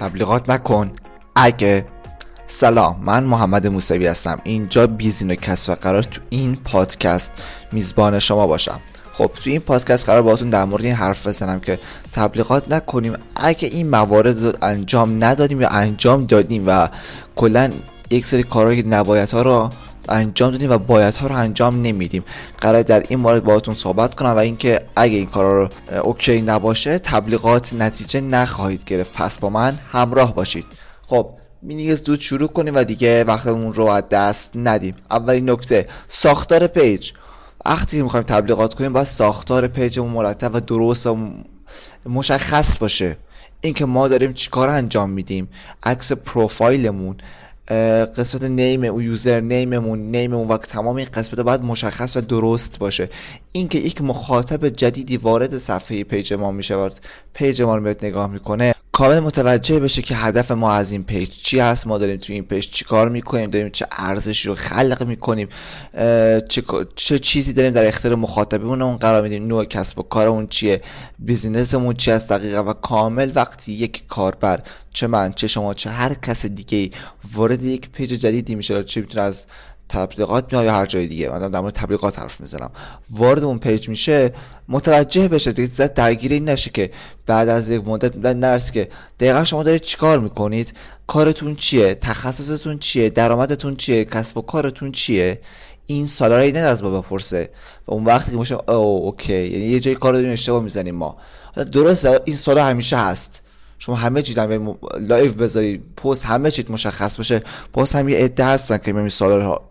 تبلیغات نکن. اگه سلام من محمد موسوی هستم. اینجا بیزین و کسب قرار تو این پادکست میزبان شما باشم. خب تو این پادکست قرار باهاتون در مورد این حرف بزنم که تبلیغات نکنیم. اگه این موارد رو انجام ندادیم یا انجام دادیم و کلا یک سری کارهای نبایت ها رو انجام دادیم و باید ها رو انجام نمیدیم. قرار در این مورد باهاتون صحبت کنم و اینکه اگه این کارا رو okay نباشه تبلیغات نتیجه نخواهید گرفت. پس با من همراه باشید. خب مینی زود شروع کنیم و دیگه وقتمون رو از دست ندیم. اولین نکته ساختار page. وقتی که می‌خوایم تبلیغات کنیم باید ساختار page مون مرتب و درست و مشخص باشه. اینکه ما داریم چیکار انجام میدیم. عکس پروفایلمون. قسمت name و username مون name مون و تمام این قسمت باید مشخص و درست باشه. اینکه یک مخاطب جدیدی وارد صفحه page ما میشه page ما رو بهت نگاه می‌کنه. کامل متوجه بشه که هدف ما از این page چی هست ما داریم توی این page چی کار می‌کنیم داریم چه ارزشی رو خلق می‌کنیم چه, چه چیزی داریم در اختیار مخاطبمون اون قرار میدیم نوع کسب و کارمون چیه business مون چی هست دقیقا و کامل وقتی یک کاربر چه من چه شما چه هر کس دیگه وارد یک page جدیدی میشه چه می‌تونه از تبلیغات میاد یا هر جای دیگه. من در مورد تبلیغات حرف می‌زنم. وارد اون page میشه متوجه بشه. دیگه درگیر این نشه که بعد از یک مدت نرسی که دقیقا شما دارید چیکار می‌کنید؟ کارتون چیه؟ تخصصتون چیه؟ درآمدتون چیه؟ کسب و کارتون چیه؟ این سوالا رو نه از ما بپرسه و اون وقتی که میشه او okay. یعنی یه جای کار داریم اشتباه می‌زنیم ما. درست این سوالا همیشه هست. شما همه چی در live بذاری پست همه چیت مشخص باشه. باز هم یه عده هستن که می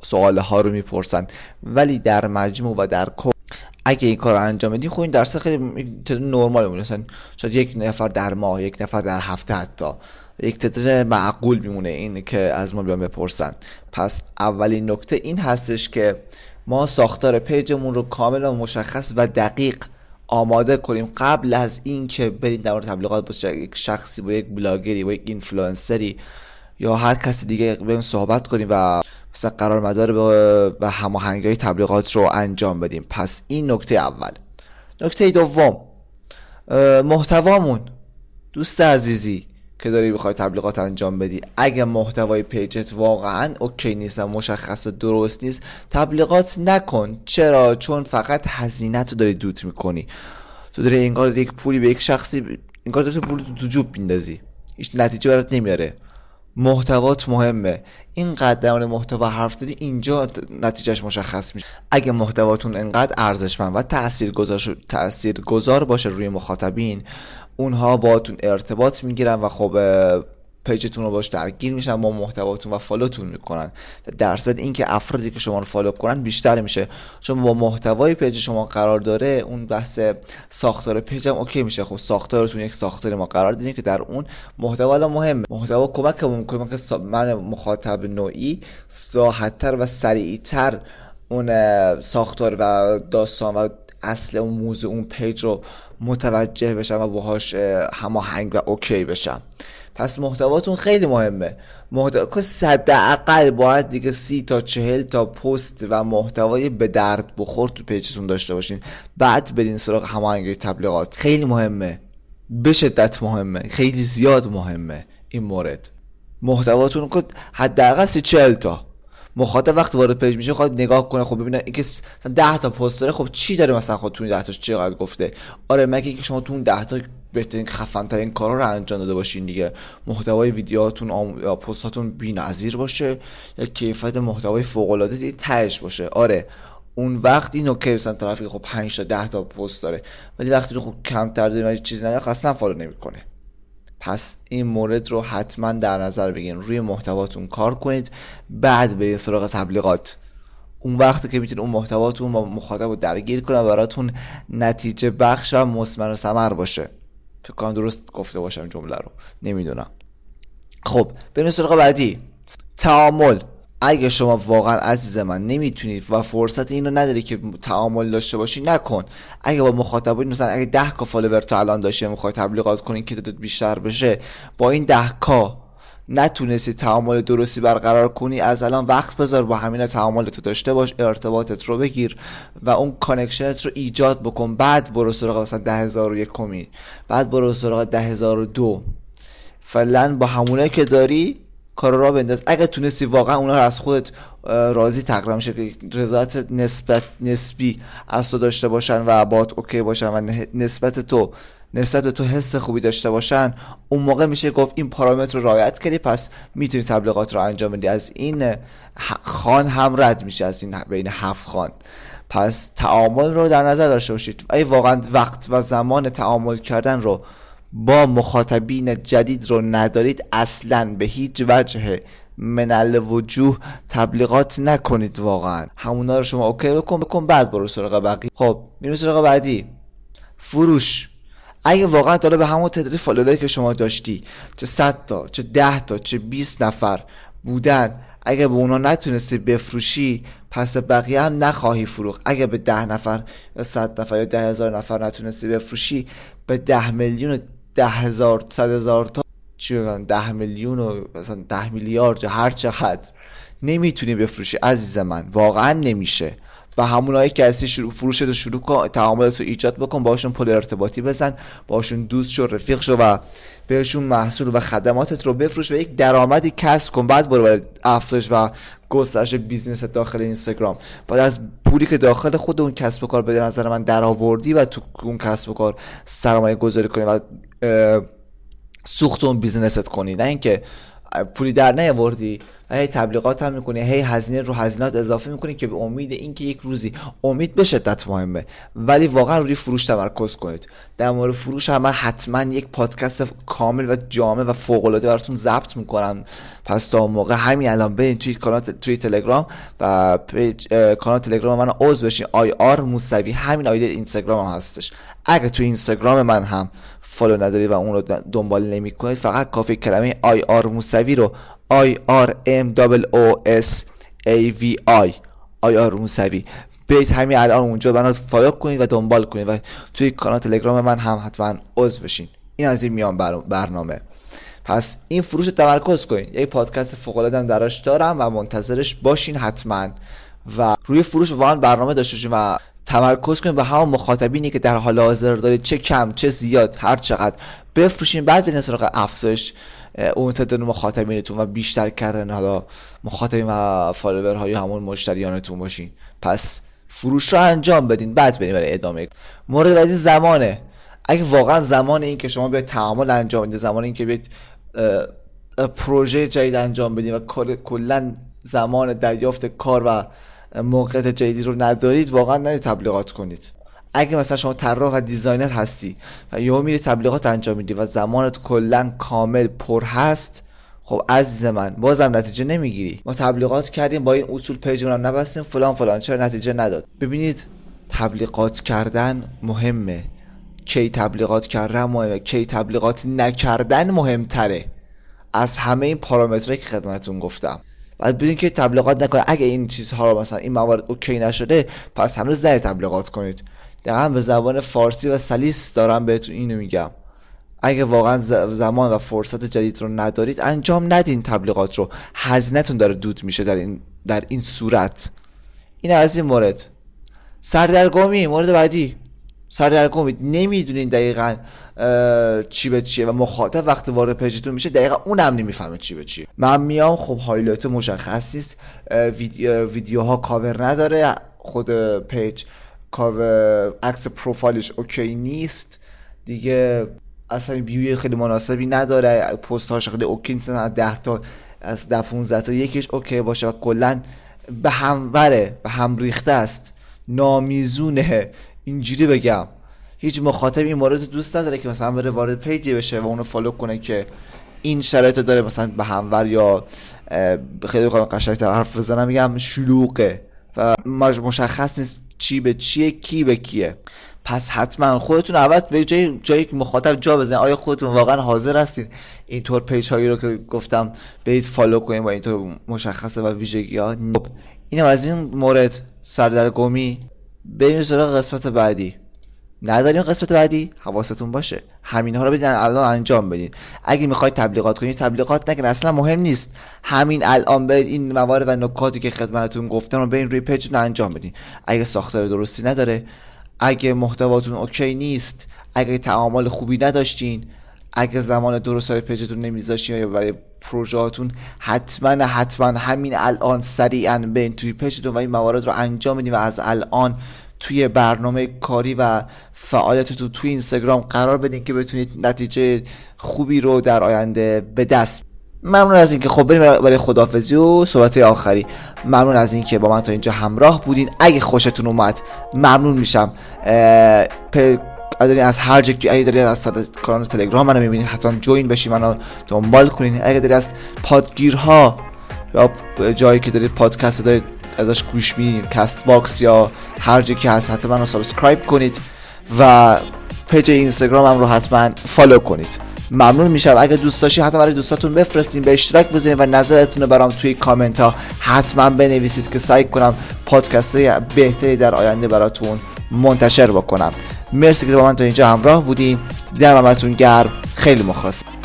سوال ها رو می‌پرسن. ولی در مجموع و در کل اگه این کار رو انجام بدیم خب این درس خیلی نرمال میمونه. مثلا شاید یک نفر در ماه یک نفر در هفته حتی. یک تعداد معقول میمونه این که از ما بیان بپرسن. پس اولین نکته این هستش که ما ساختار page مون رو کاملا مشخص و دقیق آماده کنیم قبل از اینکه بریم در تبلیغات باشه یک شخصی با یک بلاگری با یک اینفلوئنسری یا هر کسی دیگه بریم صحبت کنیم و مثلا قرار مدار و هماهنگی تبلیغات رو انجام بدیم. پس این نکته اول. نکته دوم. محتوامون. دوست عزیزی. که داری بخوای تبلیغات انجام بدی. اگه محتوای پیجت واقعا اوکی نیست و مشخص و درست نیست تبلیغات نکن. چرا؟ چون فقط هزینه تو داری دوت می‌کنی. تو داری انگار یک پولی به یک شخصی انگار داری پول تو جوب بیندازی هیچ نتیجه برات نمیاره. محتوات مهمه. اینقدر در محتوا حرف زدی اینجا نتیجهش مشخص میشه. اگه محتواتون انقدر ارزشمند و تاثیرگذار باشه روی مخاطبین اونها باتون ارتباط می‌گیرن و خب page تون رو باش درگیر میشن با محتواتون و follow تون می‌کنن. درصد اینکه افرادی که شما رو follow کنن بیشتر میشه. چون با محتوای page شما قرار داره اون بحث ساختار page هم okay میشه. خب ساختارتون یک ساختار ما قرار دادیم که در اون محتوا مهمه. محتوا کمک می‌کنه. که من مخاطب نوعی راحتتر و سریعتر اون ساختار و داستان و اصل اون موضوع اون page رو متوجه بشم و باهاش هماهنگ و okay بشم. پس محتواتون خیلی مهمه. محتوا حداقل باید دیگه سی تا چهل تا پست و محتوای به درد بخور تو page تون داشته باشین. بعد برین سراغ هماهنگی تبلیغات. خیلی مهمه. به شدت مهمه. خیلی زیاد مهمه این مورد. محتواتون که حداقل سی چهل تا. مخاطب وقتی وارد page میشه می‌خواد نگاه کنه. خب ببینه اینکه 10 تا پست داره خب چی داره مثلا خود تو این 10 تاش چقدر گفته؟ آره مگه که شما تو اون 10 تا بهترین خفن ترین کارا رو انجام داده باشین دیگه. محتوای ویدیوهاتون آم... یا پستاتون بی‌نظیر باشه یا کیفیت محتوای فوق العاده تهش باشه. آره اون وقت این OK مثلا طرفی خب 5 تا 10 تا پست داره. ولی وقتی خب کمتر داره ولی چیزی نداره اصلا follow نمی‌کنه. پس این مورد رو حتما در نظر بگیرین. روی محتواتون کار کنید. بعد برید سراغ تبلیغات. اون وقتی که می‌تونید اون محتواتون با مخاطب رو درگیر کنه براتون نتیجه بخش و مسمر و سمر باشه. فکر کنم درست گفته باشم جمله رو. نمی‌دونم. خب بریم سراغ بعدی. تعامل. اگه شما واقعا عزیز من نمی‌تونید و فرصت اینو نداری که تعامل داشته باشی نکن. اگه با مخاطبین مثلا اگه 10 K follower تا الان داشته می‌خوای تبلیغات کنین که تعداد بیشتر بشه با این 10 K نتونستی تعامل درستی برقرار کنی از الان وقت بذار با همین تعاملت تو داشته باش ارتباطت رو بگیر و اون connection ت رو ایجاد بکن. بعد برو سراغ مثلا 10000 کمی بعد برو سراغ 10002 فعلا با همونه که داری کار را بنداز. اگه تونستی واقعا اونا رو از خودت راضی تقریبا میشه که رضایت نسبت نسبی از تو داشته باشن و بات اوکی باشن و نسبت تو نسبت به تو حس خوبی داشته باشن اون موقع میشه گفت این پارامتر رو رعایت کردی پس می‌تونی تبلیغات رو انجام بدی. از این خان هم رد میشه از این بین هفت خان. پس تعامل رو در نظر داشته باشید. ای واقعا وقت و زمان تعامل کردن رو با مخاطبین جدید رو ندارید اصلا به هیچ وجه من وجوه تبلیغات نکنید واقعا. همونا رو شما اوکی بکن بکن بعد برو سراغ بقیه. خب میریم سراغ بعدی. فروش. اگه واقعا تا به همون تعداد فالووری که شما داشتی چه 100 تا چه 10 تا چه 20 نفر بودن اگه به اونا نتونستی بفروشی پس بقیه هم نخواهی فروخت. اگه به ده نفر یا صد نفر یا ده هزار نفر نتونستی بفروشی به ده میلیون ده هزار صد هزار تا چی بگم ده میلیون و مثلا ده میلیارد یا هر چقدر. نمی‌تونی بفروشی. عزیز من واقعا نمیشه. و همونایی که هستی شروع فروش رو شروع کن تعاملات رو ایجاد بکن باشون پل ارتباطی بزن باشون دوست شو رفیق شو و بهشون محصول و خدماتت رو بفروش و یک درآمدی کسب کن. بعد برو برای افزایش و گسترش business داخل اینستاگرام. بعد از پولی که داخل خود اون کسب و کار به نظر من درآوردی و تو اون کسب و کار سرمایه گذاری کنی و سوخت اون business ت کنی. نه اینکه پولی در نیاوردی. هی تبلیغات هم می‌کنی هی هزینه رو هزینات اضافه می‌کنی که به امید اینکه یک روزی امید به شدت مهمه. ولی واقعا روی فروش تمرکز کنید. در مورد فروش هم من حتما یک پادکست کامل و جامع و فوق العاده براتون ضبط می‌کنم. پس تا موقع همین الان برین توی کانال توی تلگرام و کانال تلگرام من عضو بشین. IR موسوی همین ID اینستاگرام هم هستش. اگه توی اینستاگرام من هم follow نداری و اون رو دنبال نمی کنید فقط کافی کلمه IR موسوی رو I R M O S A V I IR موسوی. برید همین الان اونجا منو follow کنید و دنبال کنید و توی کانال تلگرام من هم حتما عضو بشین. این از این میان برنامه. پس این فروش تمرکز کنید. یک پادکست فوق العاده دراش دارم و منتظرش باشین حتما. و روی فروش واقعا برنامه داشته و تمرکز کنید به همون مخاطبینی که در حال حاضر دارید چه کم چه زیاد هر چقدر بفروشین بعد برین سراغ افزایش اون تعداد مخاطبینتون و بیشتر کردن حالا مخاطبین و های همون مشتریانتون باشین. پس فروش رو انجام بدین بعد برین برای ادامه. مورد بعدی زمانه. اگه واقعا زمان این که شما به تعامل انجام بدید زمان این که بیاید پروژه جدید انجام بدین و کلا زمان دریافت کار و موقعیت جدیدی رو ندارید واقعا نرید تبلیغات کنید. اگه مثلا شما طراح و designer هستی و یهو میری تبلیغات انجام میدی و زمانت کلا کامل پر هست خب عزیز من بازم نتیجه نمی‌گیری. ما تبلیغات کردیم با این اصول page مون نبستیم فلان فلان چرا نتیجه نداد؟ ببینید تبلیغات کردن مهمه. کی تبلیغات کردن مهمه کی تبلیغات نکردن مهمتره. از همه این پارامترهایی که خدمتتون گفتم. بعد بدین که تبلیغات نکنه. اگه این چیزها رو مثلا این موارد اوکی نشده پس هنوز در تبلیغات کنید. دقیقا به زبان فارسی و سلیس دارم بهتون اینو میگم. اگه واقعا زمان و فرصت جدید رو ندارید انجام ندین تبلیغات رو. هزینهتون داره دود میشه در این در این صورت. این از این مورد. سردرگمی مورد بعدی. سردرگمید نمی‌دونین دقیقا چی به چیه و مخاطب وقتی وارد page تون میشه دقیقا اونم نمی‌فهمه چی به چیه. من میام خب highlight مشخص نیست. ویدیو ویدیوها کاور نداره خود page cover عکس پروفایلش OK نیست. دیگه اصلا bio ی خیلی مناسبی نداره. پست هاش خیلی OK نیست. از 10 تا از 10 15 تا یکیش OK باشه و کلا به هم وره به هم ریخته است. نامیزونه. اینجوری بگم. هیچ مخاطب این مورد دوست نداره که مثلا بره وارد page ی بشه و اونو follow کنه که این شرایط داره مثلا به هم ور یا خیلی قشنگتر حرف بزنم میگم شلوغه و مشخص نیست چی به چیه کی به کیه. پس حتما خودتون اول به جای جایی که مخاطب جا بزنید آیا خودتون واقعا حاضر هستید اینطور page هایی رو که گفتم برید follow کنید با اینطور مشخصه و ویژگی ها خب، اینم از این مورد سردرگمی. بریم سراغ قسمت بعدی. نداریم قسمت بعدی؟ حواستون باشه. همین ها رو بدین الان انجام بدین. اگه می‌خواید تبلیغات کنید تبلیغات نکن. اصلا مهم نیست. همین الان برید این موارد و نکاتی که خدمتتون گفتم رو برین روی page تون انجام بدین. اگه ساختار درستی نداره اگه محتواتون OK نیست اگه تعامل خوبی نداشتین اگه زمان درست برای پیجتون نمیذاشین یا برای پروژهاتون حتما حتما همین الان سریعا بین توی پیجتون و این موارد رو انجام بدین و از الان توی برنامه کاری و فعالیتتون توی اینستاگرام قرار بدین که بتونید نتیجه خوبی رو در آینده به دست ممنون از اینکه خب بریم برای خدافزی و صحبت آخری. ممنون از اینکه با من تا اینجا همراه بودین. اگه خوشتون اومد ممنون میشم. اگه از هر جایی اگه دارید از کانال تلگرام منو می‌بینید حتما join بشین منو دنبال کنین اگه دارید از پادگیرها یا جایی که دارید پادکست دارید ازش گوش میدین Castbox یا هر جایی که هست حتما رو subscribe کنید و page اینستاگرام هم رو حتما follow کنید. ممنون میشم. اگه دوست داشتید حتما برای دوستاتون بفرستین به اشتراک بزنید و نظرتون رو برام توی کامنت ها حتما بنویسید که سعی کنم پادکست بهتری در آینده براتون منتشر بکنم. مرسی که با من تا اینجا همراه بودین. دمتون گرم. خیلی مخلصم.